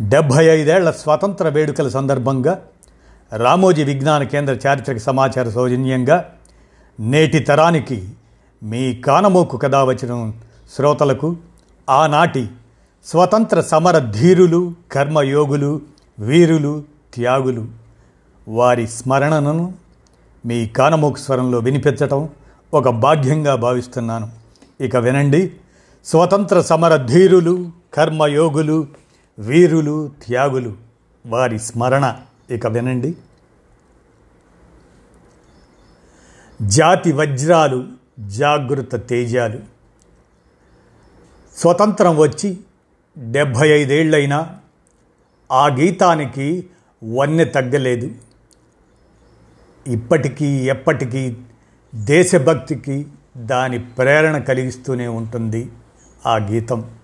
డెబ్భై ఐదేళ్ళ స్వాతంత్ర వేడుకల సందర్భంగా రామోజీ విజ్ఞాన కేంద్ర చారిత్రక సమాచార సౌజన్యంగా నేటి తరానికి మీ కానమోకు కథ వచ్చిన శ్రోతలకు ఆనాటి స్వతంత్ర సమర ధీరులు కర్మయోగులు వీరులు త్యాగులు వారి స్మరణను మీ కానమోకు స్వరంలో వినిపించటం ఒక భాగ్యంగా భావిస్తున్నాను. ఇక వినండి. స్వతంత్ర సమర ధీరులు కర్మయోగులు వీరులు త్యాగులు వారి స్మరణ. ఇక వినండి. జాతి వజ్రాలు జాగృత తేజాలు. స్వతంత్రం వచ్చి డెబ్భై ఐదేళ్ళైనా ఆ గీతానికి వన్నె తగ్గలేదు. ఇప్పటికీ ఎప్పటికీ దేశభక్తికి దాని ప్రేరణ కలిగిస్తూనే ఉంటుంది ఆ గీతం.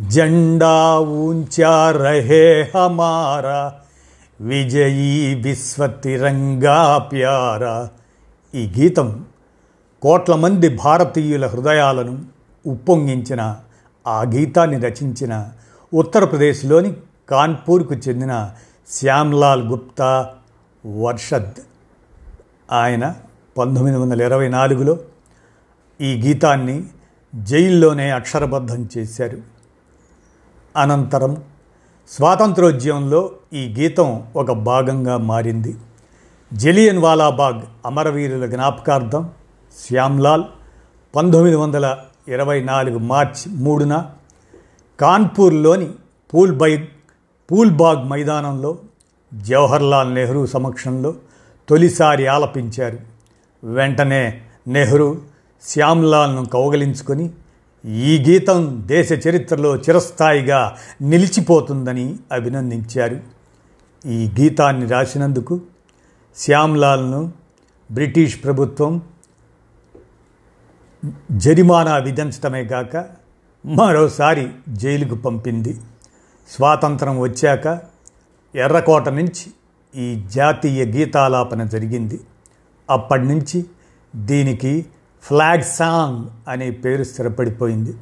జెండా ఊంచా రహే హమారా విజయీ విశ్వ తిరంగా ప్యారా. ఈ గీతం కోట్ల మంది భారతీయుల హృదయాలను ఉప్పొంగించిన ఆ గీతాన్ని రచించిన ఉత్తరప్రదేశ్లోని కాన్పూర్కు చెందిన శ్యామ్లాల్ గుప్తా వర్షద్. ఆయన పంతొమ్మిది వందల ఇరవై నాలుగులో ఈ గీతాన్ని జైల్లోనే అక్షరబద్ధం చేశారు. అనంతరం స్వాతంత్రోద్యమంలో ఈ గీతం ఒక భాగంగా మారింది. జలియన్ వాలాబాగ్ అమరవీరుల జ్ఞాపకార్థం శ్యామ్లాల్ పంతొమ్మిది వందల ఇరవై నాలుగు మార్చి మూడున కాన్పూర్లోని పూల్బై పూల్బాగ్ మైదానంలో జవహర్లాల్ నెహ్రూ సమక్షంలో తొలిసారి ఆలపించారు. వెంటనే నెహ్రూ శ్యామ్లాల్ను కౌగలించుకొని ఈ గీతం దేశ చరిత్రలో చిరస్థాయిగా నిలిచిపోతుందని అభినందించారు. ఈ గీతాన్ని రాసినందుకు శ్యామ్లాల్ను బ్రిటిష్ ప్రభుత్వం జరిమానా విధించటమే కాక మరోసారి జైలుకు పంపింది. స్వాతంత్రం వచ్చాక ఎర్రకోట నుంచి ఈ జాతీయ గీతాలాపన జరిగింది. అప్పటి నుంచి దీనికి ఫ్లాగ్ సాంగ్ అనే పేరు స్థిరపడిపోయింది.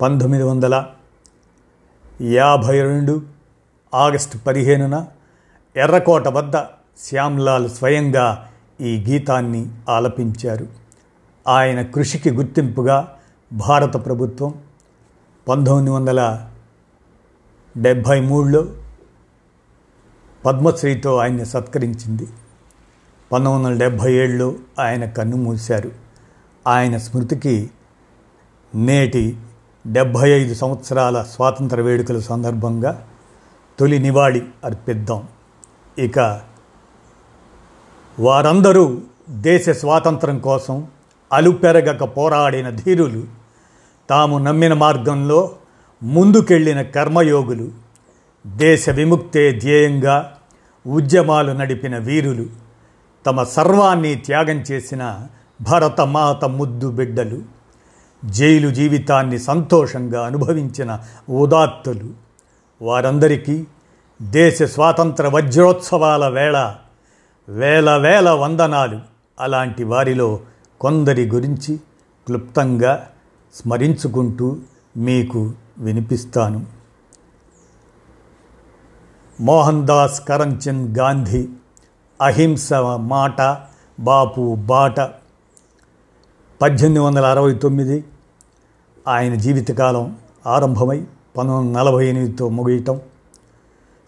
పంతొమ్మిది వందల యాభై రెండు ఆగస్టు పదిహేనున ఎర్రకోట వద్ద శ్యామ్లాల్ స్వయంగా ఈ గీతాన్ని ఆలపించారు. ఆయన కృషికి గుర్తింపుగా భారత ప్రభుత్వం పంతొమ్మిది వందల డెబ్భై మూడులో పద్మశ్రీతో ఆయన్ని సత్కరించింది. పంతొమ్మిది వందల డెబ్భై ఏడులో ఆయన కన్ను మూశారు. ఆయన స్మృతికి నేటి డెబ్భై ఐదు సంవత్సరాల స్వాతంత్ర వేడుకల సందర్భంగా తొలి నివాళి అర్పిద్దాం. ఇక వారందరూ దేశ స్వాతంత్రం కోసం అలుపెరగక పోరాడిన ధీరులు తాము నమ్మిన మార్గంలో ముందుకెళ్ళిన కర్మయోగులు దేశ విముక్తే ధ్యేయంగా ఉద్యమాలు నడిపిన వీరులు తమ సర్వాన్ని త్యాగం చేసిన భరతమాత ముద్దు బిడ్డలు జైలు జీవితాన్ని సంతోషంగా అనుభవించిన ఉదాత్తులు వారందరికీ దేశ స్వాతంత్ర వజ్రోత్సవాల వేళ వేల వేల వందనాలు. అలాంటి వారిలో కొందరి గురించి క్లుప్తంగా స్మరించుకుంటూ మీకు వినిపిస్తాను. మోహన్ దాస్ కరంచంద్ గాంధీ అహింస మాట బాపు బాట. పద్దెనిమిది వందల అరవై తొమ్మిది ఆయన జీవితకాలం ఆరంభమై పంతొమ్మిది వందల నలభై ఎనిమిదితో ముగియటం.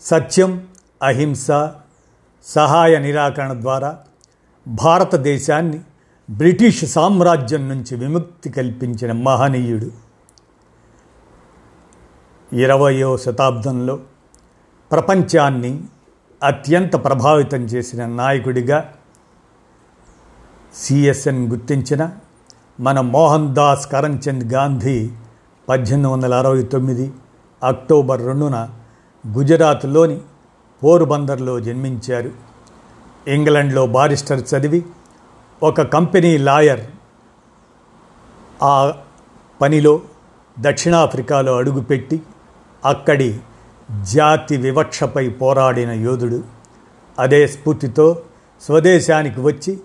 సత్యం అహింస సహాయ నిరాకరణ ద్వారా భారతదేశాన్ని బ్రిటిష్ సామ్రాజ్యం నుంచి విముక్తి కల్పించిన మహనీయుడు. ఇరవయో శతాబ్దంలో ప్రపంచాన్ని అత్యంత ప్రభావితం చేసిన నాయకుడిగా సిఎస్ఎన్ గుర్తించిన మన మోహన్ దాస్ కరంచంద్ గాంధీ పద్దెనిమిది వందల అరవై తొమ్మిది అక్టోబర్ రెండున గుజరాత్లోని పోరుబందర్లో జన్మించారు. ఇంగ్లండ్లో బారిస్టర్ చదివి ఒక కంపెనీ లాయర్ ఆ పనిలో దక్షిణాఫ్రికాలో అడుగుపెట్టి అక్కడి జాతి వివక్షపై పోరాడిన యోధుడు అదే స్ఫూర్తితో స్వదేశానికి వచ్చి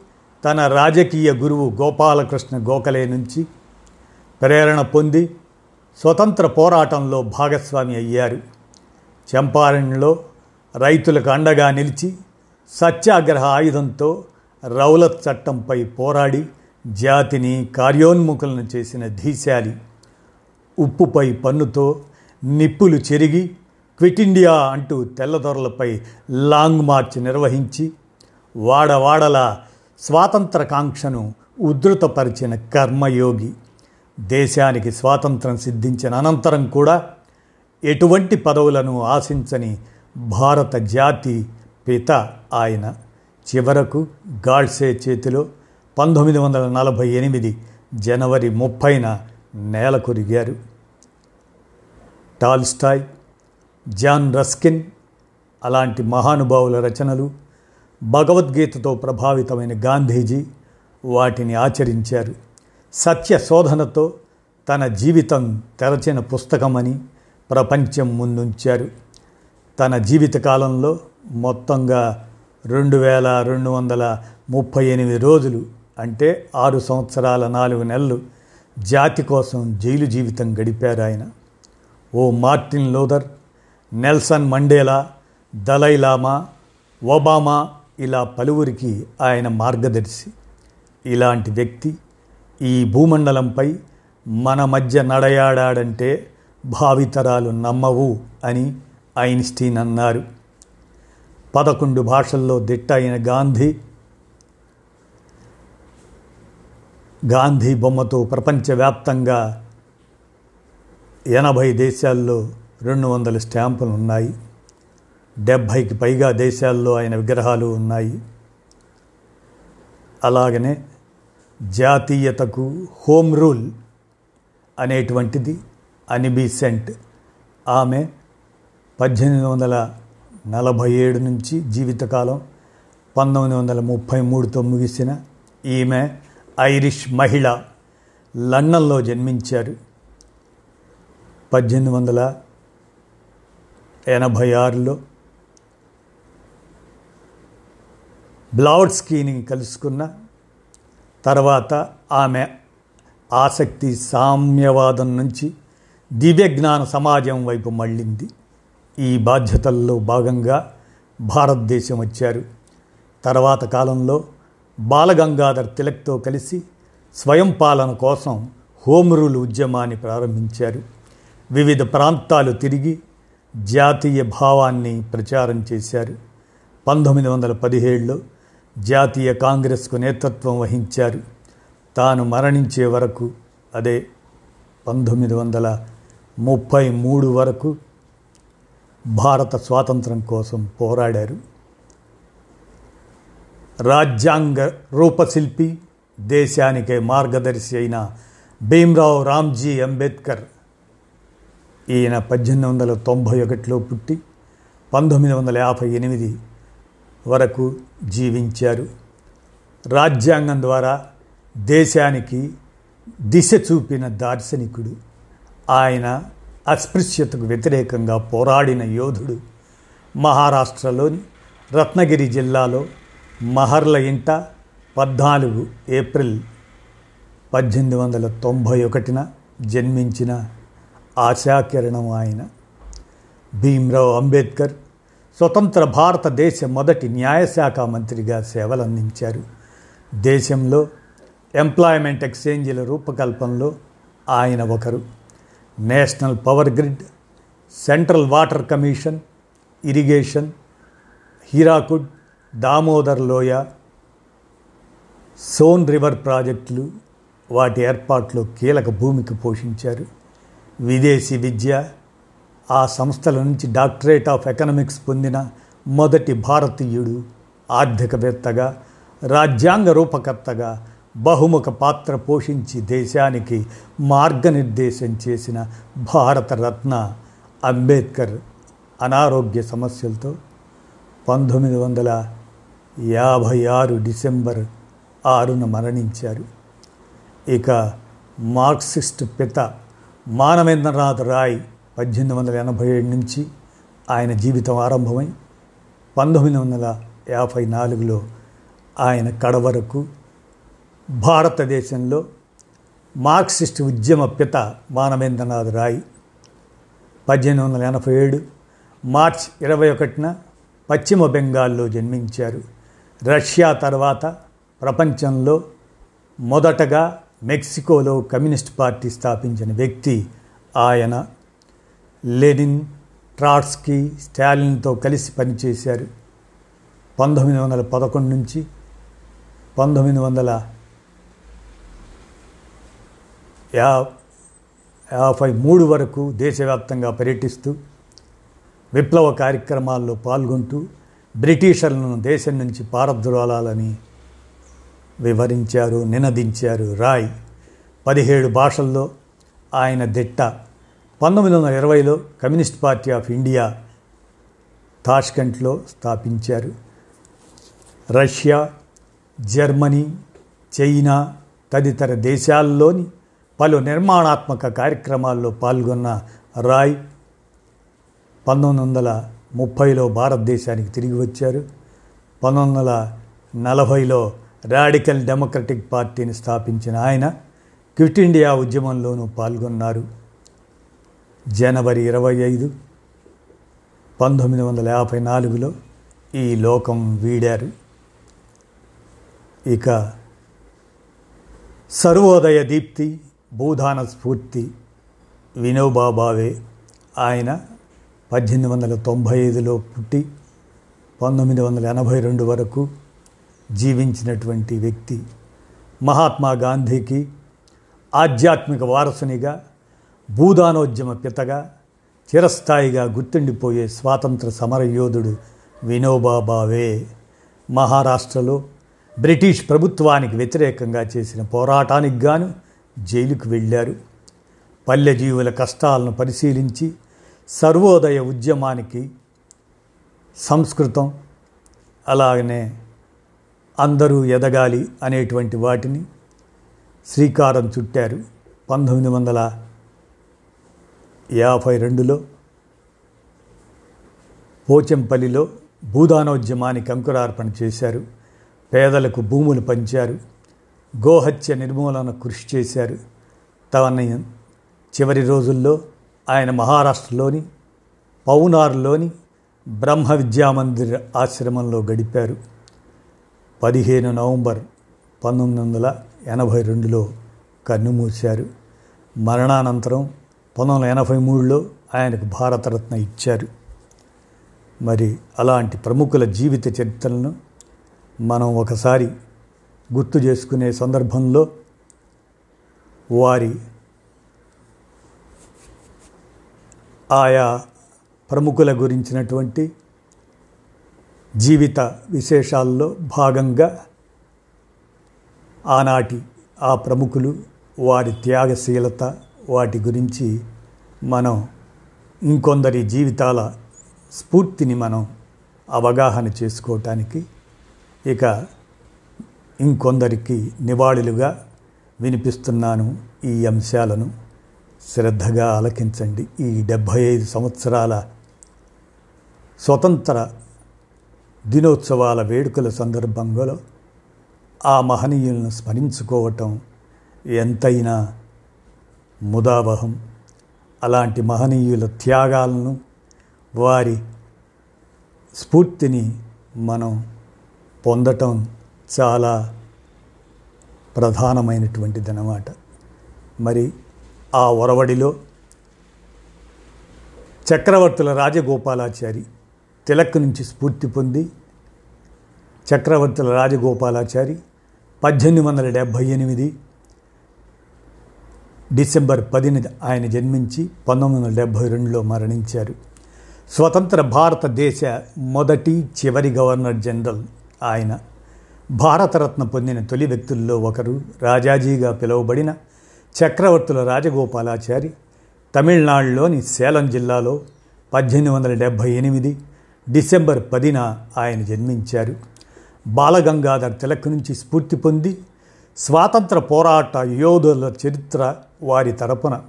తన రాజకీయ గురువు గోపాలకృష్ణ గోఖలే నుంచి ప్రేరణ పొంది స్వతంత్ర పోరాటంలో భాగస్వామి అయ్యారు. చంపారణ్లో రైతులకు అండగా నిలిచి సత్యాగ్రహ ఆయుధంతో రౌలత్ చట్టంపై పోరాడి జాతిని కార్యోన్ముఖులను చేసిన ధీశాలి ఉప్పుపై పన్నుతో నిప్పులు చెరిగి క్విట్ ఇండియా అంటూ తెల్లదొరలపై లాంగ్ మార్చ్ నిర్వహించి వాడవాడల స్వాతంత్ర కాంక్షను ఉధృతపరిచిన కర్మయోగి. దేశానికి స్వాతంత్రం సిద్ధించిన అనంతరం కూడా ఎటువంటి పదవులను ఆశించని భారత జాతి పిత ఆయన. చివరకు గాడ్సే చేతిలో పంతొమ్మిది వందల నలభై ఎనిమిది జనవరి ముప్పైన నేల కొరిగారు టాల్స్టాయ్ జాన్ రస్కిన్ అలాంటి మహానుభావుల రచనలు భగవద్గీతతో ప్రభావితమైన గాంధీజీ వాటిని ఆచరించారు. సత్య శోధనతో తన జీవితం తెరచిన పుస్తకమని ప్రపంచం ముందుంచారు. తన జీవితకాలంలో మొత్తంగా రెండు వేల రెండు వందల ముప్పై ఎనిమిది రోజులు అంటే ఆరు సంవత్సరాల నాలుగు నెలలు జాతి కోసం జైలు జీవితం గడిపారు ఆయన. ఓ Martin Luther Nelson Mandela Dalai Lama Obama ఇలా పలువురికి ఆయన మార్గదర్శి. ఇలాంటి వ్యక్తి ఈ భూమండలంపై మన మధ్య నడయాడాడంటే భావితరాలు నమ్మవు అని ఐన్స్టీన్ అన్నారు. పదకొండు భాషల్లో దిట్టయిన గాంధీ గాంధీ బొమ్మతో ప్రపంచవ్యాప్తంగా ఎనభై దేశాల్లో రెండు వందల స్టాంపులు ఉన్నాయి. డెబ్భైకి పైగా దేశాల్లో ఆయన విగ్రహాలు ఉన్నాయి. అలాగనే జాతీయతకు హోమ్ రూల్ అనేటువంటిది అనిబీసెంట్. ఆమె పద్దెనిమిది వందల నలభై ఏడు నుంచి జీవితకాలం పంతొమ్మిది వందల ముప్పై మూడుతో ముగిసిన ఈమె ఐరిష్ మహిళ లండన్లో జన్మించారు. పద్దెనిమిది వందల ఎనభై ఆరులో బ్లావడ్స్కీని కలుసుకున్న తర్వాత ఆమె ఆసక్తి సామ్యవాదం నుంచి దివ్యజ్ఞాన సమాజం వైపు మళ్ళింది. ఈ బాధ్యతల్లో భాగంగా భారతదేశం వచ్చారు. తర్వాత కాలంలో బాలగంగాధర్ తిలక్తో కలిసి స్వయం పాలన కోసం హోమ్ రూల్ ఉద్యమాన్ని ప్రారంభించారు. వివిధ ప్రాంతాలు తిరిగి జాతీయ భావాన్ని ప్రచారం చేశారు. పంతొమ్మిది వందల పదిహేడులో జాతీయ కాంగ్రెస్కు నేతృత్వం వహించారు. తాను మరణించే వరకు అదే పంతొమ్మిది వందల ముప్పై మూడు వరకు భారత స్వాతంత్రం కోసం పోరాడారు. రాజ్యాంగ రూపశిల్పి దేశానికే మార్గదర్శి అయిన భీమ్రావ్ రామ్జీ అంబేద్కర్ ఈయన పద్దెనిమిది వందల తొంభై ఒకటిలో పుట్టి పంతొమ్మిది వందల యాభై ఎనిమిది వరకు జీవించారు. రాజ్యాంగం ద్వారా దేశానికి దిశ చూపిన దార్శనికుడు. ఆయన అస్పృశ్యతకు వ్యతిరేకంగా పోరాడిన యోధుడు. మహారాష్ట్రలోని రత్నగిరి జిల్లాలో మహర్ల ఇంట పద్నాలుగు ఏప్రిల్ పద్దెనిమిది వందల తొంభై ఒకటిన జన్మించిన ఆశాకిరణం ఆయన. భీమ్రావ్ అంబేద్కర్ స్వతంత్ర భారతదేశ మొదటి న్యాయశాఖ మంత్రిగా సేవలందించారు. దేశంలో ఎంప్లాయ్మెంట్ ఎక్స్చేంజీల రూపకల్పనలో ఆయన ఒకరు. National power grid central water commission irrigation Hirakud Damodar లోయ సోన్ రివర్ ప్రాజెక్టులు వాటి ఏర్పాట్లో కీలక భూమికి పోషించారు. విదేశీ విద్య ఆ సంస్థల నుంచి డాక్టరేట్ ఆఫ్ ఎకనామిక్స్ పొందిన మొదటి భారతీయుడు ఆర్థికవేత్తగా రాజ్యాంగ రూపకర్తగా బహుముఖ పాత్ర పోషించి దేశానికి మార్గనిర్దేశం చేసిన భారతరత్న అంబేద్కర్ అనారోగ్య సమస్యలతో పంతొమ్మిది వందల యాభై ఆరు డిసెంబర్ ఆరున మరణించారు. ఇక మార్క్సిస్ట్ పిత మానవేంద్రనాథ్ రాయ్ పద్దెనిమిది వందల ఎనభై ఏడు నుంచి ఆయన జీవితం ఆరంభమై పంతొమ్మిది వందల యాభై నాలుగులో ఆయన కడవరకు భారతదేశంలో మార్క్సిస్ట్ ఉద్యమ పిత మానవేంద్రనాథ్ రాయ్ పద్దెనిమిది వందల ఎనభై ఏడు మార్చ్ ఇరవై ఒకటిన పశ్చిమ బెంగాల్లో జన్మించారు. రష్యా తర్వాత ప్రపంచంలో మొదటగా మెక్సికోలో కమ్యూనిస్ట్ పార్టీ స్థాపించిన వ్యక్తి ఆయన. లెనిన్ ట్రాట్స్కీ స్టాలిన్తో కలిసి పనిచేశారు. పంతొమ్మిది వందల పదకొండు నుంచి పంతొమ్మిది వందల యా యాభై మూడు వరకు దేశవ్యాప్తంగా పర్యటిస్తూ విప్లవ కార్యక్రమాల్లో పాల్గొంటూ బ్రిటిషర్లను దేశం నుంచి పారద్రోలాలని వివరించారు నినదించారు. రాయ్. పదిహేడు భాషల్లో ఆయన దిట్ట. పంతొమ్మిది వందల ఇరవైలో కమ్యూనిస్ట్ పార్టీ ఆఫ్ ఇండియా తాష్కెంట్లో స్థాపించారు. రష్యా జర్మనీ చైనా తదితర దేశాల్లోని పలు నిర్మాణాత్మక కార్యక్రమాల్లో పాల్గొన్న రాయ్ పంతొమ్మిది వందల ముప్పైలో భారతదేశానికి తిరిగి వచ్చారు. పంతొమ్మిది వందల నలభైలో రాడికల్ డెమోక్రటిక్ పార్టీని స్థాపించిన ఆయన క్విట్ ఇండియా ఉద్యమంలోనూ పాల్గొన్నారు. జనవరి ఇరవై ఐదు పంతొమ్మిది వందల యాభై నాలుగులో ఈ లోకం వీడారు. ఇక సర్వోదయ దీప్తి భూదాన స్ఫూర్తి వినోబాబావే ఆయన పద్దెనిమిది వందల తొంభై ఐదులో పుట్టి పంతొమ్మిది వందల ఎనభై రెండు వరకు జీవించినటువంటి వ్యక్తి మహాత్మా గాంధీకి ఆధ్యాత్మిక వారసునిగా భూదానోద్యమ పితగా చిరస్థాయిగా గుర్తుండిపోయే స్వాతంత్ర సమరయోధుడు వినోబాబావే మహారాష్ట్రలో బ్రిటిష్ ప్రభుత్వానికి వ్యతిరేకంగా చేసిన పోరాటానికి గాను జైలుకు వెళ్ళారు. పల్లె జీవుల కష్టాలను పరిశీలించి సర్వోదయ ఉద్యమానికి సంస్కృతం అలాగనే అందరూ ఎదగాలి అనేటువంటి వాటిని శ్రీకారం చుట్టారు పంతొమ్మిది వందల యాభై రెండులో పోచంపల్లిలో భూదానోద్యమానికి అంకురార్పణ చేశారు. పేదలకు భూములు పంచారు. గోహత్య నిర్మూలన కృషి చేశారు. తన చివరి రోజుల్లో ఆయన మహారాష్ట్రలోని పౌనార్లోని బ్రహ్మ విద్యామందిర్ ఆశ్రమంలో గడిపారు. పదిహేను నవంబర్ పంతొమ్మిది వందల ఎనభై రెండులో కన్నుమూశారు. మరణానంతరం పంతొమ్మిది వందల ఎనభై మూడులో ఆయనకు భారతరత్న ఇచ్చారు. మరి అలాంటి ప్రముఖుల జీవిత చరిత్రలను మనం ఒకసారి గుర్తు చేసుకునే సందర్భంలో వారి ఆయా ప్రముఖుల గురించినటువంటి జీవిత విశేషాల్లో భాగంగా ఆనాటి ఆ ప్రముఖులు వారి త్యాగశీలత వాటి గురించి మనం ఇంకొందరి జీవితాల స్ఫూర్తిని మనం అవగాహన చేసుకోవటానికి ఇక ఇంకొందరికి నివాళులుగా వినిపిస్తున్నాను ఈ అంశాలను. శ్రద్ధగా ఆలకించండి. ఈ డెబ్భై ఐదు సంవత్సరాల స్వతంత్ర దినోత్సవాల వేడుకల సందర్భంలో ఆ మహనీయులను స్మరించుకోవటం ఎంతైనా ముదావహం. అలాంటి మహనీయుల త్యాగాలను వారి స్ఫూర్తిని మనం పొందటం చాలా ప్రధానమైనటువంటిది అన్నమాట మరి ఆ ఒరవడిలో చక్రవర్తుల రాజగోపాలాచారి తిలక్ నుంచి స్ఫూర్తి పొంది చక్రవర్తుల రాజగోపాలాచారి పద్దెనిమిది వందల డెబ్భై ఎనిమిది డిసెంబర్ పదిని ఆయన జన్మించి పంతొమ్మిది వందల డెబ్భై రెండులో మరణించారు. స్వతంత్ర భారతదేశ మొదటి చివరి గవర్నర్ జనరల్ ఆయన. భారతరత్న పొందిన తొలి వ్యక్తుల్లో ఒకరు రాజాజీగా పిలువబడిన చక్రవర్తుల రాజగోపాలాచారి. తమిళనాడులోని సేలం జిల్లాలో పద్దెనిమిది వందల డెబ్భై ఎనిమిది డిసెంబర్ పదిన ఆయన జన్మించారు. బాలగంగాధర్ తిలక్ నుంచి స్ఫూర్తి పొంది స్వాతంత్ర పోరాట యోధుల చరిత్ర వారి తరపున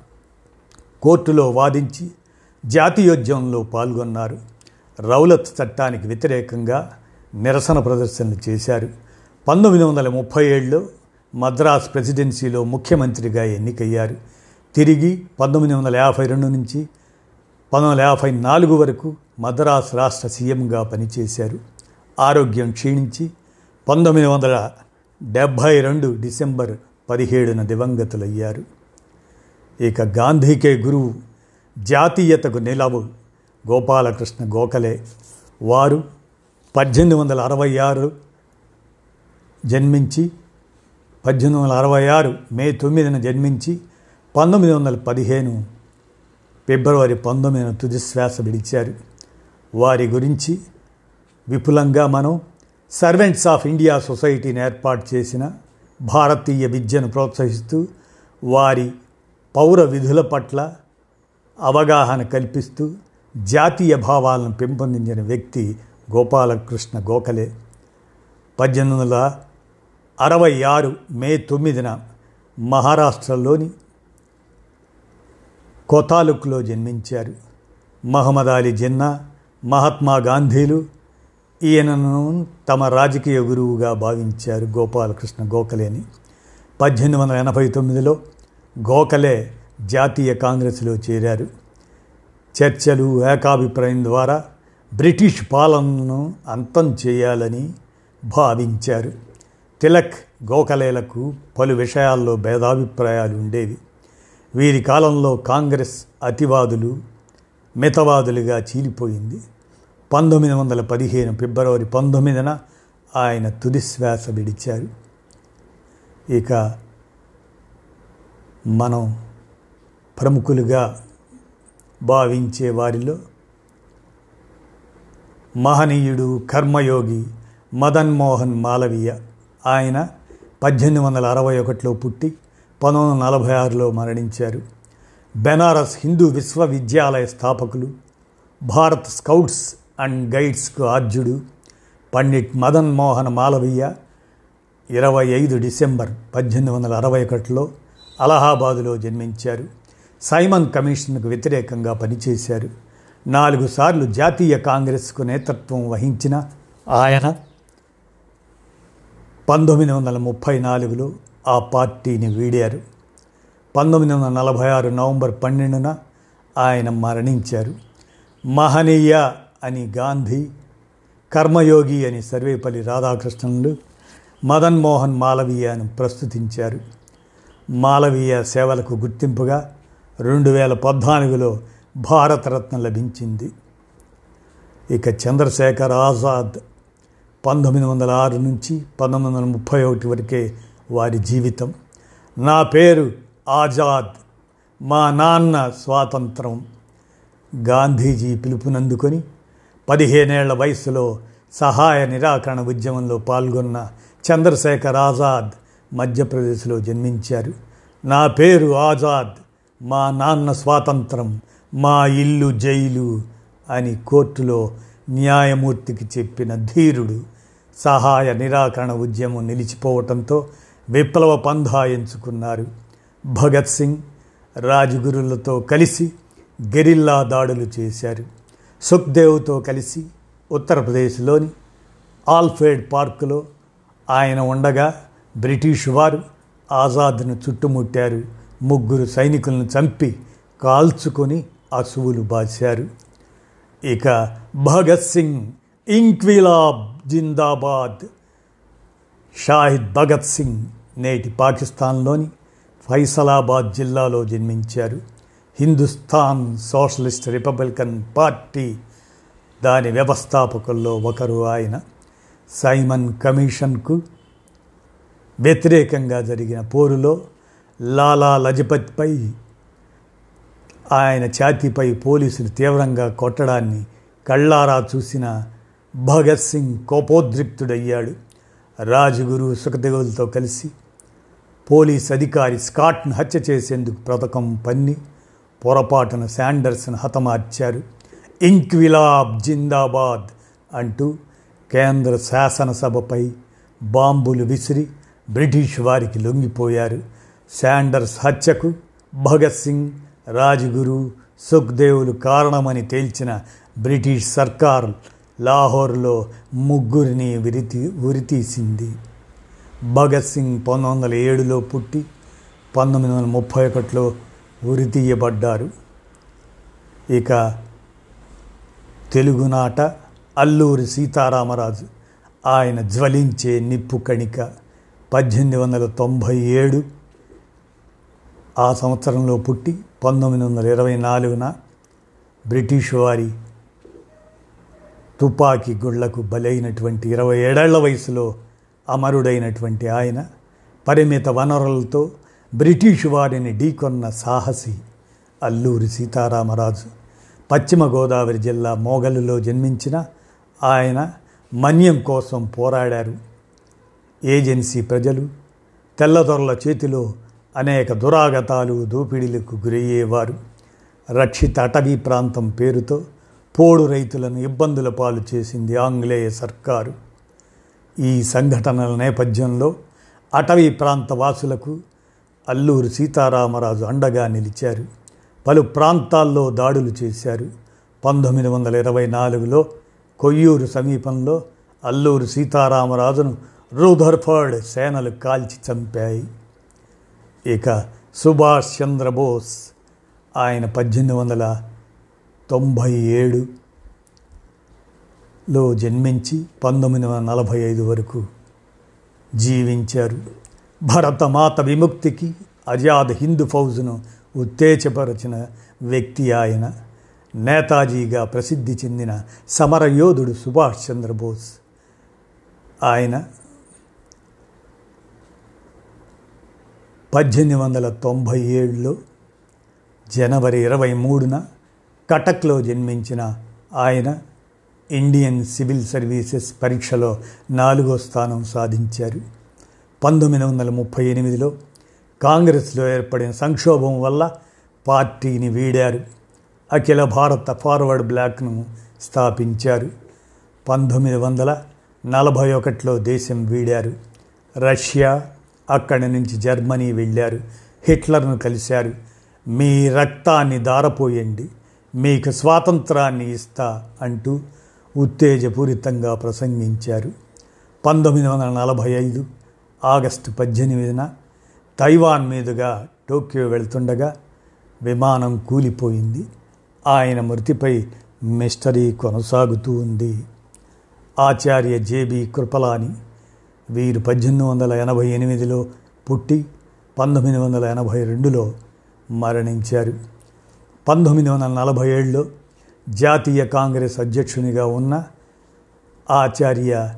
కోర్టులో వాదించి జాతీయోద్యమంలో పాల్గొన్నారు. రౌలత్ చట్టానికి వ్యతిరేకంగా నిరసన ప్రదర్శనలు చేశారు. పంతొమ్మిది వందల ముప్పై ఏడులో మద్రాస్ ప్రెసిడెన్సీలో ముఖ్యమంత్రిగా ఎన్నికయ్యారు. తిరిగి పంతొమ్మిది వందల యాభై రెండు నుంచి పంతొమ్మిది యాభై నాలుగు వరకు మద్రాస్ రాష్ట్ర సీఎంగా పనిచేశారు. ఆరోగ్యం క్షీణించి పంతొమ్మిది వందల డెబ్భై రెండు డిసెంబర్ పదిహేడున దివంగతులయ్యారు. ఇక గాంధీకే గురువు జాతీయతకు నిలవు గోపాలకృష్ణ గోఖలే. వారు పద్దెనిమిది వందల అరవై ఆరు జన్మించి పద్దెనిమిది వందల అరవై ఆరు మే తొమ్మిదిన జన్మించి పంతొమ్మిది వందల పదిహేను ఫిబ్రవరి పంతొమ్మిదిన తుది శ్వాస విడిచారు. వారి గురించి విపులంగా మనం సర్వెంట్స్ ఆఫ్ ఇండియా సొసైటీని ఏర్పాటు చేసిన భారతీయ విద్యను ప్రోత్సహిస్తూ వారి పౌర విధుల పట్ల అవగాహన కల్పిస్తూ జాతీయ భావాలను పెంపొందించిన వ్యక్తి గోపాలకృష్ణ గోఖలే. పద్దెనిమిది వందల అరవై ఆరు మే తొమ్మిదిన మహారాష్ట్రలోని కోతాలుక్లో జన్మించారు. మహమ్మద్ అలీ జిన్నా మహాత్మా గాంధీలు ఈయనను తమ రాజకీయ గురువుగా భావించారు గోపాలకృష్ణ గోఖలేని. పద్దెనిమిది వందల ఎనభై తొమ్మిదిలో గోఖలే జాతీయ కాంగ్రెస్లో చేరారు. చర్చలు ఏకాభిప్రాయం ద్వారా బ్రిటిష్ పాలనను అంతం చేయాలని భావించారు. తిలక్ గోఖలేలకు పలు విషయాల్లో భేదాభిప్రాయాలు ఉండేవి. వీరి కాలంలో కాంగ్రెస్ అతివాదులు మితవాదులుగా చీలిపోయింది. పంతొమ్మిది వందల పదిహేను ఫిబ్రవరి పంతొమ్మిదిన ఆయన తుదిశ్వాస విడిచారు. ఇక మనం ప్రముఖులుగా భావించే వారిలో మహనీయుడు కర్మయోగి మదన్ మోహన్ మాలవీయ. ఆయన పద్దెనిమిది వందల అరవై ఒకటిలో పుట్టి పంతొమ్మిది వందల నలభై ఆరులో మరణించారు. బెనారస్ హిందూ విశ్వవిద్యాలయ స్థాపకులు భారత్ స్కౌట్స్ అండ్ గైడ్స్కు ఆర్జుడు పండిట్ మదన్ మోహన్ మాలవీయ ఇరవై ఐదు డిసెంబర్ పద్దెనిమిది వందల అరవై ఒకటిలో అలహాబాదులో జన్మించారు. సైమన్ కమిషన్కు వ్యతిరేకంగా పనిచేశారు. నాలుగు సార్లు జాతీయ కాంగ్రెస్కు నేతృత్వం వహించిన ఆయన పంతొమ్మిది వందల ముప్పై నాలుగులో ఆ పార్టీని వీడారు. పంతొమ్మిది వందల నలభై ఆరు నవంబర్ పన్నెండున ఆయన మరణించారు. మహనీయ అని గాంధీ కర్మయోగి అని సర్వేపల్లి రాధాకృష్ణులు మదన్ మోహన్ మాలవీయను ప్రస్తుతించారు. మాలవీయ సేవలకు గుర్తింపుగా రెండు వేల పద్నాలుగులో భారతరత్న లభించింది. ఇక చంద్రశేఖర్ ఆజాద్ పంతొమ్మిది వందల ఆరు నుంచి పంతొమ్మిది వందల ముప్పై ఒకటి వరకే వారి జీవితం. నా పేరు ఆజాద్. మా నాన్న స్వాతంత్రం. గాంధీజీ పిలుపునందుకొని పదిహేనేళ్ళ వయసులో సహాయ నిరాకరణ ఉద్యమంలో పాల్గొన్న చంద్రశేఖర్ ఆజాద్ మధ్యప్రదేశ్లో జన్మించారు. నా పేరు ఆజాద్. మా నాన్న స్వాతంత్రం. మా ఇల్లు జైలు అని కోర్టులో న్యాయమూర్తికి చెప్పిన ధీరుడు సహాయ నిరాకరణ ఉద్యమం నిలిచిపోవటంతో విప్లవ పంధా ఎంచుకున్నారు. భగత్ సింగ్ రాజగురులతో కలిసి గెరిల్లా దాడులు చేశారు. సుఖ్దేవ్తో కలిసి ఉత్తరప్రదేశ్లోని ఆల్ఫేడ్ పార్కులో ఆయన ఉండగా బ్రిటిష్ వారు ఆజాద్ను చుట్టుముట్టారు. ముగ్గురు సైనికులను చంపి కాల్చుకొని అసువులు బాశారు. ఇక భగత్ సింగ్ ఇంక్విలాబ్ జిందాబాద్ షాహిద్ భగత్ సింగ్ నేటి పాకిస్తాన్లోని ఫైసలాబాద్ జిల్లాలో జన్మించారు. హిందుస్థాన్ సోషలిస్ట్ రిపబ్లికన్ పార్టీ దాని వ్యవస్థాపకుల్లో ఒకరు ఆయన. సైమన్ కమిషన్కు వ్యతిరేకంగా జరిగిన పోరులో లాలా లజపత్పై ఆయన ఛాతీపై పోలీసులు తీవ్రంగా కొట్టడాన్ని కళ్ళారా చూసిన భగత్ సింగ్ కోపోద్రిక్తుడయ్యాడు. రాజగురు సుఖదేవులతో కలిసి పోలీస్ అధికారి స్కాట్ను హత్య చేసేందుకు పథకం పన్ని పొరపాటున శాండర్స్ను హతమార్చారు. ఇంక్విలాబ్ జిందాబాద్ అంటూ కేంద్ర శాసనసభపై బాంబులు విసిరి బ్రిటిష్ వారికి లొంగిపోయారు. శాండర్స్ హత్యకు భగత్ సింగ్ రాజ్గురు సుఖ్దేవులు కారణమని తేల్చిన బ్రిటిష్ సర్కార్ లాహోర్లో ముగ్గురిని విరితి ఉరితీసింది. భగత్ సింగ్ పంతొమ్మిది వందల ఏడులో పుట్టి పంతొమ్మిది వందల ముప్పై ఒకటిలో ఉరితీయబడ్డారు. ఇక తెలుగునాట అల్లూరి సీతారామరాజు ఆయన జ్వలించే నిప్పు కణిక పద్దెనిమిది వందల తొంభై ఏడు ఆ సంవత్సరంలో పుట్టి పంతొమ్మిది వందల ఇరవై నాలుగున బ్రిటిష్ వారి తుపాకీ గుళ్ళకు బలైనటువంటి ఇరవై ఏడేళ్ళ వయసులో అమరుడైనటువంటి ఆయన పరిమిత వనరులతో బ్రిటిష్ వారిని ఢీకొన్న సాహసి అల్లూరి సీతారామరాజు పశ్చిమ గోదావరి జిల్లా మోగలులో జన్మించిన ఆయన మన్యం కోసం పోరాడారు. ఏజెన్సీ ప్రజలు తెల్లదొరల చేతిలో అనేక దురాగతాలు దోపిడీలకు గురయ్యేవారు. రక్షిత అటవీ ప్రాంతం పేరుతో పోడు రైతులను ఇబ్బందుల పాలు చేసింది ఆంగ్లేయ సర్కారు. ఈ సంఘటనల నేపథ్యంలో అటవీ ప్రాంత వాసులకు అల్లూరు సీతారామరాజు అండగా నిలిచారు. పలు ప్రాంతాల్లో దాడులు చేశారు. పంతొమ్మిది వందల ఇరవై నాలుగులో కొయ్యూరు సమీపంలో అల్లూరు సీతారామరాజును రూధర్ఫర్డ్ సేనలు కాల్చి చంపాయి. ఇక సుభాష్ చంద్రబోస్ ఆయన పద్దెనిమిది వందల తొంభై ఏడు లో జన్మించి పంతొమ్మిది వందల నలభై ఐదు వరకు జీవించారు. భరతమాత విముక్తికి ఆజాద్ హిందూ ఫౌజ్ను ఉత్తేజపరచిన వ్యక్తి ఆయన. నేతాజీగా ప్రసిద్ధి చెందిన సమరయోధుడు సుభాష్ చంద్రబోస్ ఆయన. పద్దెనిమిది వందల తొంభై ఏడులో జనవరి ఇరవై మూడున కటక్లో జన్మించిన ఆయన. ఇండియన్ సివిల్ సర్వీసెస్ పరీక్షలో నాలుగో స్థానం సాధించారు. పంతొమ్మిది వందల ముప్పై ఎనిమిదిలో కాంగ్రెస్లో ఏర్పడిన సంక్షోభం వల్ల పార్టీని వీడారు. అఖిల భారత ఫార్వర్డ్ బ్లాక్ను స్థాపించారు. పంతొమ్మిది వందల నలభై ఒకటిలో దేశం వీడారు. రష్యా అక్కడి నుంచి జర్మనీ వెళ్ళారు. హిట్లర్ను కలిశారు. మీ రక్తాన్ని దారపోయండి మీకు స్వాతంత్రాన్ని ఇస్తా అంటూ ఉత్తేజపూరితంగా ప్రసంగించారు. పంతొమ్మిది వందల నలభై ఐదు ఆగస్టు పద్దెనిమిదిన తైవాన్ మీదుగా టోక్యో వెళ్తుండగా విమానం కూలిపోయింది. ఆయన మృతిపై మిస్టరీ కొనసాగుతూ ఉంది. ఆచార్య జేబి కృపలాని వీరు పద్దెనిమిది వందల ఎనభై ఎనిమిదిలో పుట్టి పంతొమ్మిది వందల ఎనభై రెండులో మరణించారు. పంతొమ్మిది వందల నలభై ఏడులో జాతీయ కాంగ్రెస్ అధ్యక్షునిగా ఉన్న ఆచార్య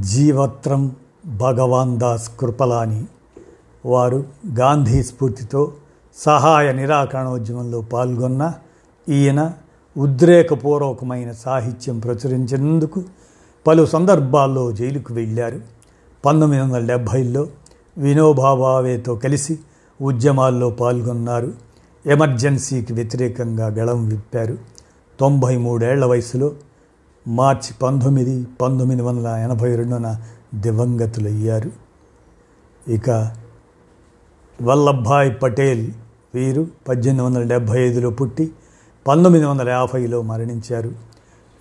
జీవత్రం భగవాన్ దాస్ కృపలాని వారు గాంధీ స్ఫూర్తితో సహాయ నిరాకరణోద్యమంలో పాల్గొన్న ఈయన ఉద్రేకపూర్వకమైన సాహిత్యం ప్రచురించినందుకు పలు సందర్భాల్లో జైలుకు వెళ్ళారు. పంతొమ్మిది వందల డెబ్భైలో వినోబాబావేతో కలిసి ఉద్యమాల్లో పాల్గొన్నారు. ఎమర్జెన్సీకి వ్యతిరేకంగా గళం విప్పారు. తొంభై మూడేళ్ళ వయసులో మార్చి పంతొమ్మిది పంతొమ్మిది వందల ఎనభై రెండున దివంగతులయ్యారు. ఇక వల్లభాయ్ పటేల్ వీరు పద్దెనిమిది వందల డెబ్భై ఐదులో పుట్టి పంతొమ్మిది వందల యాభైలో మరణించారు.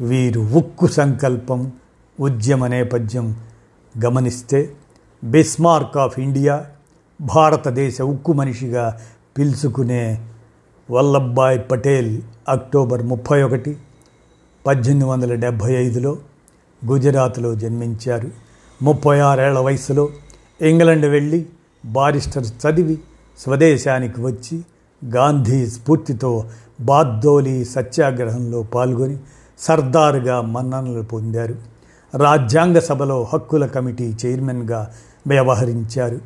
వీరు ఉక్కు సంకల్పం ఉద్యమ నేపథ్యం గమనిస్తే బిస్మార్క్ ఆఫ్ ఇండియా భారతదేశ ఉక్కు మనిషిగా పిలుచుకునే వల్లభాయ్ పటేల్ అక్టోబర్ ముప్పై ఒకటి పద్దెనిమిది వందల డెబ్భై ఐదులో గుజరాత్లో జన్మించారు. ముప్పై ఆరేళ్ళ వయసులో ఇంగ్లండ్ వెళ్ళి బారిస్టర్ చదివి స్వదేశానికి వచ్చి గాంధీ స్ఫూర్తితో బాద్దోలి సత్యాగ్రహంలో పాల్గొని సర్దారుగా మన్ననలు పొందారు. రాజ్యాంగ సభలో హక్కుల కమిటీ చైర్మన్గా వ్యవహరించారు.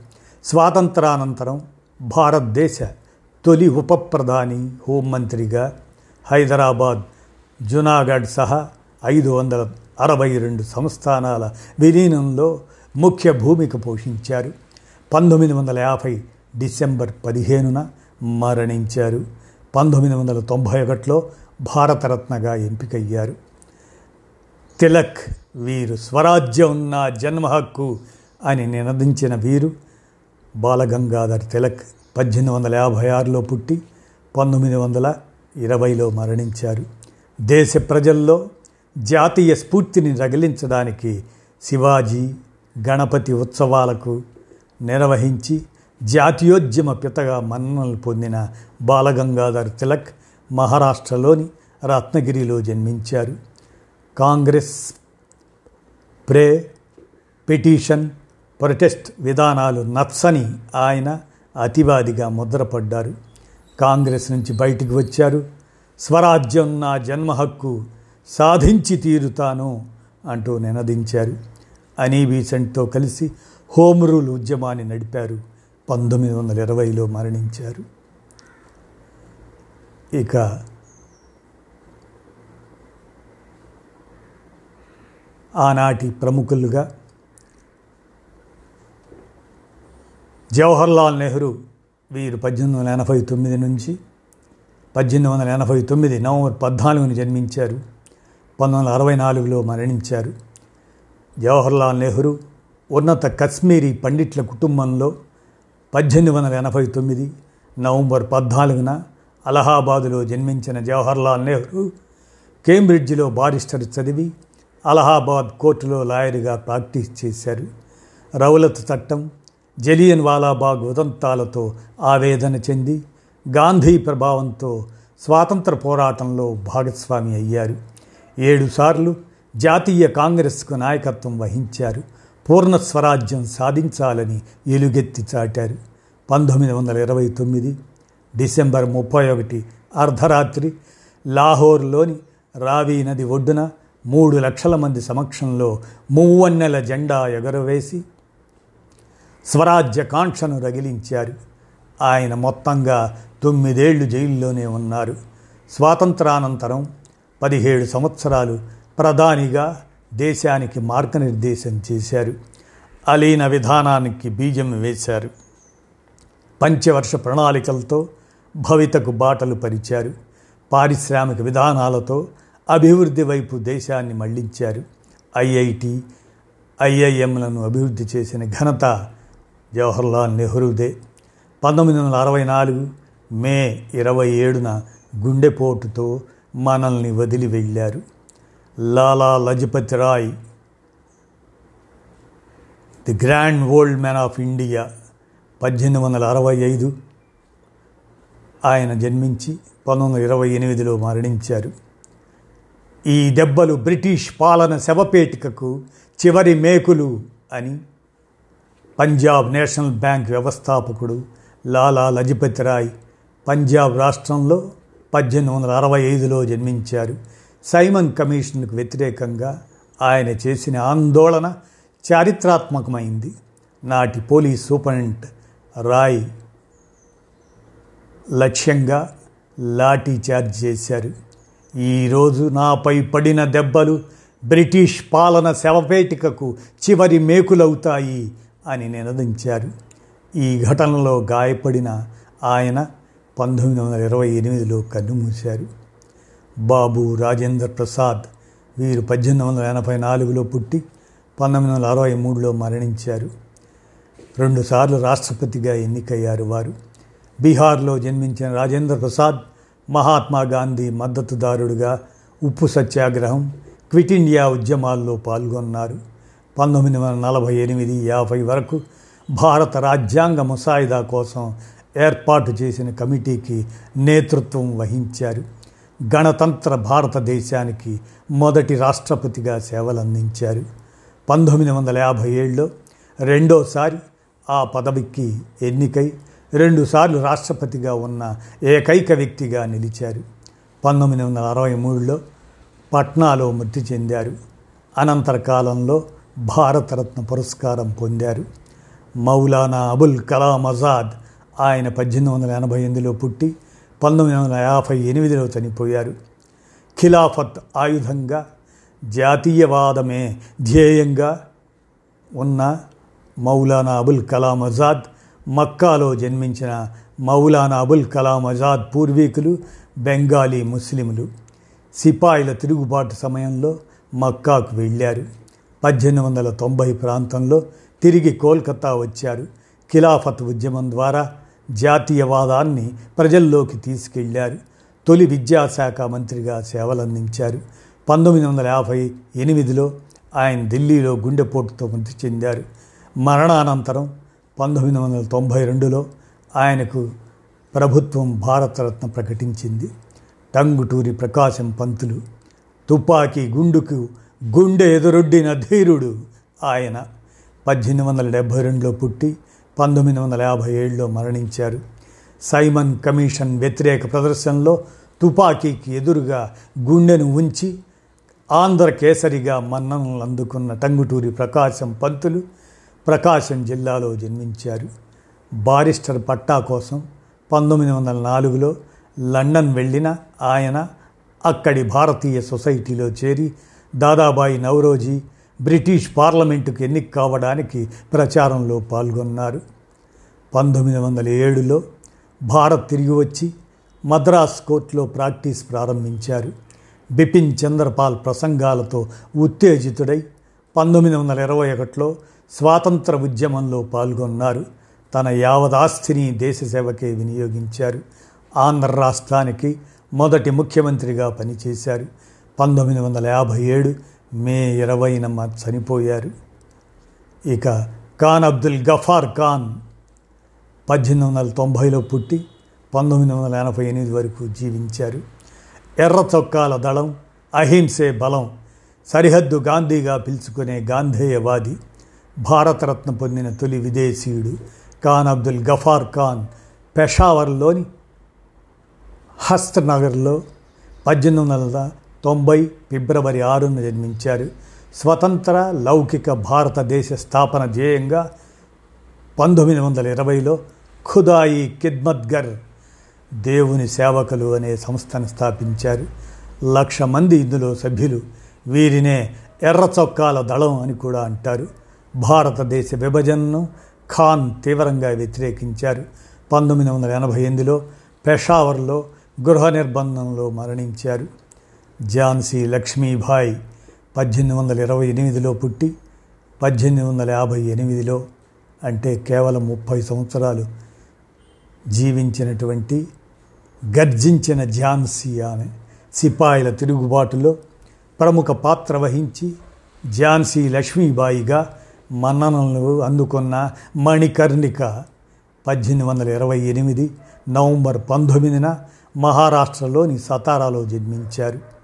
స్వాతంత్రానంతరం భారతదేశ తొలి ఉప ప్రధాని హోంమంత్రిగా హైదరాబాద్ జునాగఢ్ సహా ఐదు వందల అరవై రెండు సంస్థానాల విలీనంలో ముఖ్య భూమిక పోషించారు. పంతొమ్మిది వందల యాభై డిసెంబర్ పదిహేనున మరణించారు. పంతొమ్మిది వందల తొంభై ఒకటిలో భారతరత్నగా ఎంపికయ్యారు. తిలక్ వీరు స్వరాజ్యం ఉన్న జన్మ హక్కు అని నినదించిన వీరు బాలగంగాధర్ తిలక్ పద్దెనిమిది వందల యాభై ఆరులో పుట్టి పంతొమ్మిది వందల ఇరవైలో మరణించారు. దేశ ప్రజల్లో జాతీయ స్ఫూర్తిని రగిలించడానికి శివాజీ గణపతి ఉత్సవాలకు నిర్వహించి జాతీయోద్యమ పితగా మన్ననలు పొందిన బాలగంగాధర్ తిలక్ మహారాష్ట్రలోని రత్నగిరిలో జన్మించారు. కాంగ్రెస్ ప్రే పిటిషన్ ప్రొటెస్ట్ విధానాలు నచ్చని ఆయన అతివాదిగా ముద్రపడ్డారు. కాంగ్రెస్ నుంచి బయటికి వచ్చారు. స్వరాజ్యం నా జన్మ హక్కు సాధించి తీరుతాను అంటూ నినదించారు. అనీ వీసెంట్తో కలిసి హోమ్ రూల్ ఉద్యమాన్ని నడిపారు. పంతొమ్మిది వందల ఇరవైలో మరణించారు. ఇక ఆనాటి ప్రముఖులుగా జవహర్లాల్ నెహ్రూ వీరు పద్దెనిమిది వందల ఎనభై తొమ్మిది నుంచి పద్దెనిమిది వందల ఎనభై తొమ్మిది నవంబర్ పద్నాలుగుని జన్మించారు. పంతొమ్మిది వందల అరవై నాలుగులో మరణించారు. జవహర్లాల్ నెహ్రూ ఉన్నత కశ్మీరీ పండిట్ల కుటుంబంలో పద్దెనిమిది వందల ఎనభై తొమ్మిది నవంబర్ పద్నాలుగున అలహాబాదులో జన్మించిన జవహర్లాల్ నెహ్రూ కేంబ్రిడ్జిలో బారిస్టర్ చదివి అలహాబాద్ కోర్టులో లాయర్గా ప్రాక్టీస్ చేశారు. రౌలత్ చట్టం జలియన్ వాలాబాగ్ ఉదంతాలతో ఆవేదన చెంది గాంధీ ప్రభావంతో స్వాతంత్ర పోరాటంలో భాగస్వామి అయ్యారు. ఏడుసార్లు జాతీయ కాంగ్రెస్కు నాయకత్వం వహించారు. పూర్ణ స్వరాజ్యం సాధించాలని ఎలుగెత్తి చాటారు. పంతొమ్మిది వందల ఇరవై తొమ్మిది డిసెంబర్ ముప్పై ఒకటి అర్ధరాత్రి లాహోర్లోని రావి నది ఒడ్డున మూడు లక్షల మంది సమక్షంలో మువ్వన్నెల జెండా ఎగరవేసి స్వరాజ్య కాంక్షను రగిలించారు. ఆయన మొత్తంగా తొమ్మిదేళ్ళు జైల్లోనే ఉన్నారు. స్వాతంత్రానంతరం పదిహేడు సంవత్సరాలు ప్రధానిగా దేశానికి మార్గనిర్దేశం చేశారు. అలీన విధానానికి బీజం వేశారు. పంచవర్ష ప్రణాళికలతో భవితకు బాటలు పరిచారు. పారిశ్రామిక విధానాలతో అభివృద్ధి వైపు దేశాన్ని మళ్ళించారు. ఐఐటి ఐఐఎంలను అభివృద్ధి చేసిన ఘనత జవహర్లాల్ నెహ్రూదే పంతొమ్మిది వందల అరవై నాలుగు మే ఇరవై ఏడున గుండెపోటుతో మనల్ని వదిలి వెళ్ళారు. Lala Lajpat Rai the grand old man of India పద్దెనిమిది వందల అరవై ఐదు ఆయన జన్మించి పంతొమ్మిది వందల ఇరవై ఎనిమిదిలో మరణించారు. ఈ దెబ్బలు బ్రిటిష్ పాలన శవపేటికకు చివరి మేకులు అని పంజాబ్ నేషనల్ బ్యాంక్ వ్యవస్థాపకుడు లాలా లజపతి రాయ్ పంజాబ్ రాష్ట్రంలో పద్దెనిమిది వందల అరవై ఐదులో జన్మించారు. సైమన్ కమిషన్కు వ్యతిరేకంగా ఆయన చేసిన ఆందోళన చారిత్రాత్మకమైంది. నాటి పోలీస్ సూపరింట్ రాయ్ లక్ష్యంగా లాఠీ చార్జ్ చేశారు. ఈరోజు నాపై పడిన దెబ్బలు బ్రిటిష్ పాలన శవపేటికకు చివరి మేకులవుతాయి. అని నినదించారు. ఈ ఘటనలో గాయపడిన ఆయన పంతొమ్మిది వందల ఇరవై ఎనిమిదిలో కన్నుమూశారు. బాబు రాజేంద్ర ప్రసాద్ వీరు పద్దెనిమిది వందల ఎనభై నాలుగులో పుట్టి పంతొమ్మిది వందల అరవై మూడులో మరణించారు. రెండుసార్లు రాష్ట్రపతిగా ఎన్నికయ్యారు వారు. బీహార్లో జన్మించిన రాజేంద్ర ప్రసాద్ మహాత్మా గాంధీ మద్దతుదారుడుగా ఉప్పు సత్యాగ్రహం క్విట్ ఇండియా ఉద్యమాల్లో పాల్గొన్నారు. పంతొమ్మిది వందల నలభై ఎనిమిది యాభై వరకు భారత రాజ్యాంగ ముసాయిదా కోసం ఏర్పాటు చేసిన కమిటీకి నేతృత్వం వహించారు. గణతంత్ర భారతదేశానికి మొదటి రాష్ట్రపతిగా సేవలందించారు. పంతొమ్మిది వందల యాభై ఏడులో రెండోసారి ఆ పదవికి ఎన్నికై రెండుసార్లు రాష్ట్రపతిగా ఉన్న ఏకైక వ్యక్తిగా నిలిచారు. పంతొమ్మిది వందల అరవై మూడులో పట్నాలో మృతి చెందారు. అనంతర కాలంలో భారతరత్న పురస్కారం పొందారు. మౌలానా అబుల్ కలాం ఆజాద్ ఆయన పద్దెనిమిది వందల ఎనభై ఎనిమిదిలో పుట్టి పంతొమ్మిది వందల యాభై ఎనిమిదిలో చనిపోయారు. ఖిలాఫత్ ఆయుధంగా జాతీయవాదమే ధ్యేయంగా ఉన్న మౌలానా అబుల్ కలాం ఆజాద్ మక్కాలో జన్మించిన మౌలానా అబుల్ కలాం ఆజాద్ పూర్వీకులు బెంగాలీ ముస్లింలు సిపాయిల తిరుగుబాటు సమయంలో మక్కాకు వెళ్ళారు. పద్దెనిమిది వందల తొంభై ప్రాంతంలో తిరిగి కోల్కతా వచ్చారు. ఖిలాఫత్ ఉద్యమం ద్వారా జాతీయవాదాన్ని ప్రజల్లోకి తీసుకెళ్ళారు. తొలి విద్యాశాఖ మంత్రిగా సేవలందించారు. పంతొమ్మిది వందల యాభై ఎనిమిదిలో ఆయన ఢిల్లీలో గుండెపోటుతో మృతి చెందారు. మరణానంతరం పంతొమ్మిది వందల తొంభై రెండులో ఆయనకు ప్రభుత్వం భారతరత్న ప్రకటించింది. టంగుటూరి ప్రకాశం పంతులు తుపాకీ గుండుకు గుండె ఎదురొడ్డిన ధీరుడు ఆయన పద్దెనిమిది వందల డెబ్భై రెండులో పుట్టి పంతొమ్మిది వందల యాభై ఏడులో మరణించారు. సైమన్ కమిషన్ వ్యతిరేక ప్రదర్శనలో తుపాకీకి ఎదురుగా గుండెను ఉంచి ఆంధ్ర కేసరిగా మన్ననలు అందుకున్న టంగుటూరి ప్రకాశం పంతులు ప్రకాశం జిల్లాలో జన్మించారు. బారిస్టర్ పట్టా కోసం పంతొమ్మిది వందల నాలుగులో లండన్ వెళ్ళిన ఆయన అక్కడి భారతీయ సొసైటీలో చేరి దాదాబాయి నవరోజీ బ్రిటిష్ పార్లమెంటుకు ఎన్నిక కావడానికి ప్రచారంలో పాల్గొన్నారు. పంతొమ్మిది వందల ఏడులో భారత్ తిరిగి వచ్చి మద్రాస్ కోర్టులో ప్రాక్టీస్ ప్రారంభించారు. బిపిన్ చంద్రపాల్ ప్రసంగాలతో ఉత్తేజితుడై పంతొమ్మిది వందల ఇరవై ఒకటిలో స్వాతంత్ర ఉద్యమంలో పాల్గొన్నారు. తన యావదాస్తిని దేశ సేవకే వినియోగించారు. ఆంధ్ర రాష్ట్రానికి మొదటి ముఖ్యమంత్రిగా పనిచేశారు. పంతొమ్మిది వందల యాభై ఏడు మే ఇరవైన చనిపోయారు. ఇక ఖాన్ అబ్దుల్ గఫార్ ఖాన్ పద్దెనిమిది వందల తొంభైలో పుట్టి పంతొమ్మిది వందల ఎనభై ఎనిమిది వరకు జీవించారు. ఎర్ర చొక్కాల దళం అహింసే బలం సరిహద్దు గాంధీగా పిలుచుకునే గాంధేయవాది భారతరత్న పొందిన తొలి విదేశీయుడు ఖాన్ అబ్దుల్ గఫార్ ఖాన్ పెషావర్లోని హస్తనగర్లో పద్దెనిమిది వందల తొంభై ఫిబ్రవరి ఆరున జన్మించారు. స్వతంత్ర లౌకిక భారతదేశ స్థాపన ధ్యేయంగా పంతొమ్మిది వందల ఇరవైలో ఖుదాయి కిద్మత్గర్ దేవుని సేవకులు అనే సంస్థను స్థాపించారు. లక్ష మంది ఇందులో సభ్యులు వీరినే ఎర్ర చొక్కాల దళం అని కూడా అంటారు. భారతదేశ విభజనను ఖాన్ తీవ్రంగా వ్యతిరేకించారు. పంతొమ్మిది వందల ఎనభై ఎనిమిదిలో పెషావర్లో గృహ నిర్బంధంలో మరణించారు. ఝాన్సీ లక్ష్మీభాయ్ పద్దెనిమిది వందల ఇరవై ఎనిమిదిలో పుట్టి పద్దెనిమిది వందల యాభై ఎనిమిదిలో అంటే కేవలం ముప్పై సంవత్సరాలు జీవించినటువంటి గర్జించిన ఝాన్సీ ఆమె సిపాయిల తిరుగుబాటులో ప్రముఖ పాత్ర వహించి ఝాన్సీ లక్ష్మీబాయిగా మన్ననలు అందుకున్న మణికర్ణిక పద్దెనిమిది వందల ఇరవై ఎనిమిది నవంబర్ పంతొమ్మిదిన మహారాష్ట్రలోని సతారాలో జన్మించారు.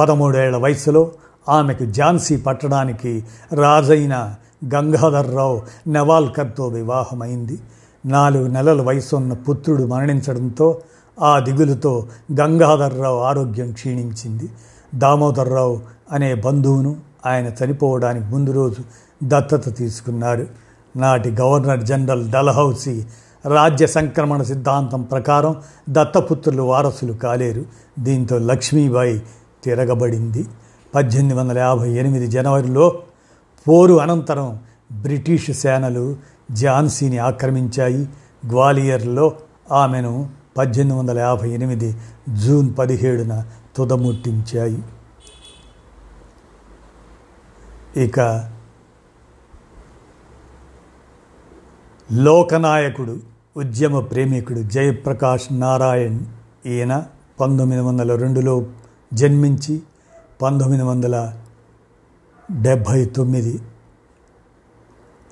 పదమూడేళ్ళ వయసులో ఆమెకు ఝాన్సీ పట్టడానికి రాజైన గంగాధర్రావు నెవాల్కర్తో వివాహమైంది. నాలుగు నెలల వయసున్న పుత్రుడు మరణించడంతో ఆ దిగులుతో గంగాధర్రావు ఆరోగ్యం క్షీణించింది. దామోదర్రావు అనే బంధువును ఆయన చనిపోవడానికి ముందు రోజు దత్తత తీసుకున్నారు నాటి గవర్నర్ జనరల్ డల్హౌసీ రాజ్య సంక్రమణ సిద్ధాంతం ప్రకారం దత్తపుత్రులు వారసులు కాలేరు. దీంతో లక్ష్మీబాయి తిరగబడింది. పద్దెనిమిది వందల యాభై ఎనిమిది జనవరిలో పోరు అనంతరం బ్రిటిష్ సేనలు ఝాన్సీని ఆక్రమించాయి. గ్వాలియర్లో ఆమెను పద్దెనిమిది వందల యాభై ఎనిమిది జూన్ పదిహేడున తుదముట్టించాయి. ఇక లోకనాయకుడు ఉద్యమ ప్రేమికుడు జయప్రకాష్ నారాయణ్ ఈయన పంతొమ్మిది వందల రెండులో జన్మించి పంతొమ్మిది వందల డెబ్భై తొమ్మిది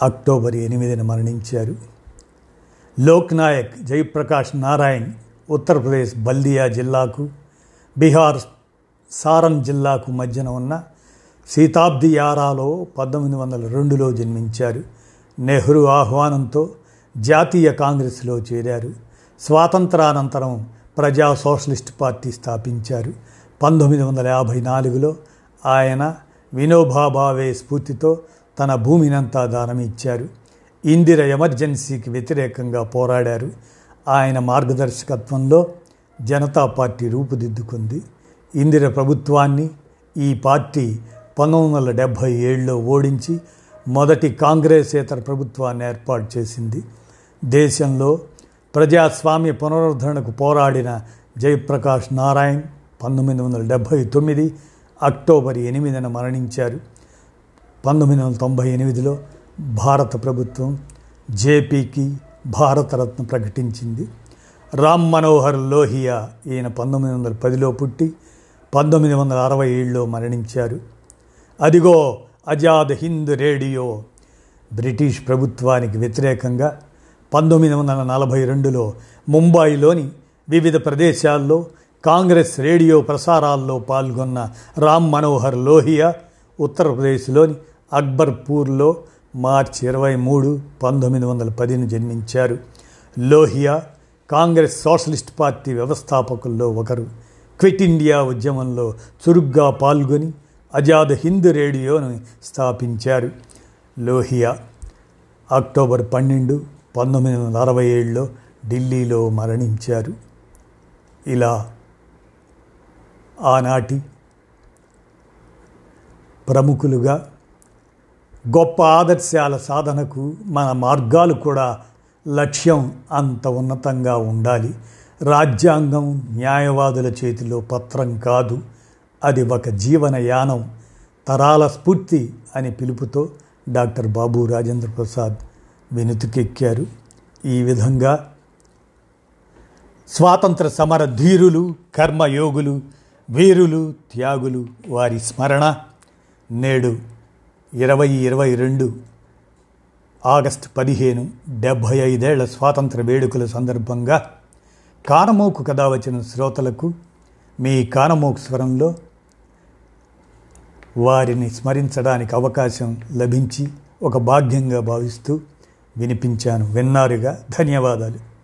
అక్టోబర్ ఎనిమిదిన మరణించారు. లోక్నాయక్ జయప్రకాష్ నారాయణ్ ఉత్తరప్రదేశ్ బల్దియా జిల్లాకు బీహార్ సారన్ జిల్లాకు మధ్యన ఉన్న శీతాబ్ది యారాలో పంతొమ్మిది వందల రెండులో జన్మించారు. నెహ్రూ ఆహ్వానంతో జాతీయ కాంగ్రెస్లో చేరారు. స్వాతంత్రానంతరం ప్రజా సోషలిస్ట్ పార్టీ స్థాపించారు. పంతొమ్మిది వందల యాభై నాలుగులో ఆయన వినోబాభావే స్ఫూర్తితో తన భూమినంతా దానం ఇచ్చారు ఇందిర ఎమర్జెన్సీకి వ్యతిరేకంగా పోరాడారు. ఆయన మార్గదర్శకత్వంలో జనతా పార్టీ రూపుదిద్దుకుంది. ఇందిర ప్రభుత్వాన్ని ఈ పార్టీ పంతొమ్మిది వందల డెబ్భై ఏడులో ఓడించి మొదటి కాంగ్రెసేతర ప్రభుత్వాన్ని ఏర్పాటు చేసింది. దేశంలో ప్రజాస్వామ్య పునరుద్ధరణకు పోరాడిన జయప్రకాష్ నారాయణ్ పంతొమ్మిది వందల డెబ్భై తొమ్మిది అక్టోబర్ ఎనిమిదిన మరణించారు. పంతొమ్మిది వందల తొంభై ఎనిమిదిలో భారత ప్రభుత్వం జేపీకి భారతరత్న ప్రకటించింది. రామ్ మనోహర్ లోహియా ఈయన పంతొమ్మిది వందల పదిలో పుట్టి పంతొమ్మిది వందల అరవై ఏడులో మరణించారు. అదిగో అజాద్ హింద్ రేడియో బ్రిటిష్ ప్రభుత్వానికి వ్యతిరేకంగా పంతొమ్మిది వందల నలభై రెండులో ముంబాయిలోని వివిధ ప్రదేశాల్లో కాంగ్రెస్ రేడియో ప్రసారాల్లో పాల్గొన్న రామ్ మనోహర్ లోహియా ఉత్తరప్రదేశ్లోని అక్బర్పూర్లో మార్చి ఇరవై మూడు పంతొమ్మిది వందల పదిని జన్మించారు. లోహియా కాంగ్రెస్ సోషలిస్ట్ పార్టీ వ్యవస్థాపకుల్లో ఒకరు. క్విట్ ఇండియా ఉద్యమంలో చురుగ్గా పాల్గొని అజాద్ హింద్ రేడియోను స్థాపించారు. లోహియా అక్టోబర్ పన్నెండు పంతొమ్మిది వందల అరవై ఏడులో ఢిల్లీలో మరణించారు. ఇలా ఆనాటి ప్రముఖులుగా గొప్ప ఆదర్శాల సాధనకు మన మార్గాలు కూడా లక్ష్యం అంత ఉన్నతంగా ఉండాలి. రాజ్యాంగం న్యాయవాదుల చేతిలో పత్రం కాదు. అది ఒక జీవన యానం తరాల స్ఫూర్తి అని పిలుపుతో డాక్టర్ బాబు రాజేంద్ర ప్రసాద్ వెనుతికెక్కారు. ఈ విధంగా స్వాతంత్ర సమర ధీరులు కర్మయోగులు వీరులు త్యాగులు వారి స్మరణ నేడు ఇరవై ఇరవై రెండు ఆగస్టు పదిహేను డెబ్భై ఐదేళ్ళ స్వాతంత్ర వేడుకల సందర్భంగా కానమోకు కథ వచ్చిన శ్రోతలకు మీ కానమోకు స్వరంలో వారిని స్మరించడానికి అవకాశం లభించి ఒక భాగ్యంగా భావిస్తూ వినిపించాను. విన్నారుగా ధన్యవాదాలు.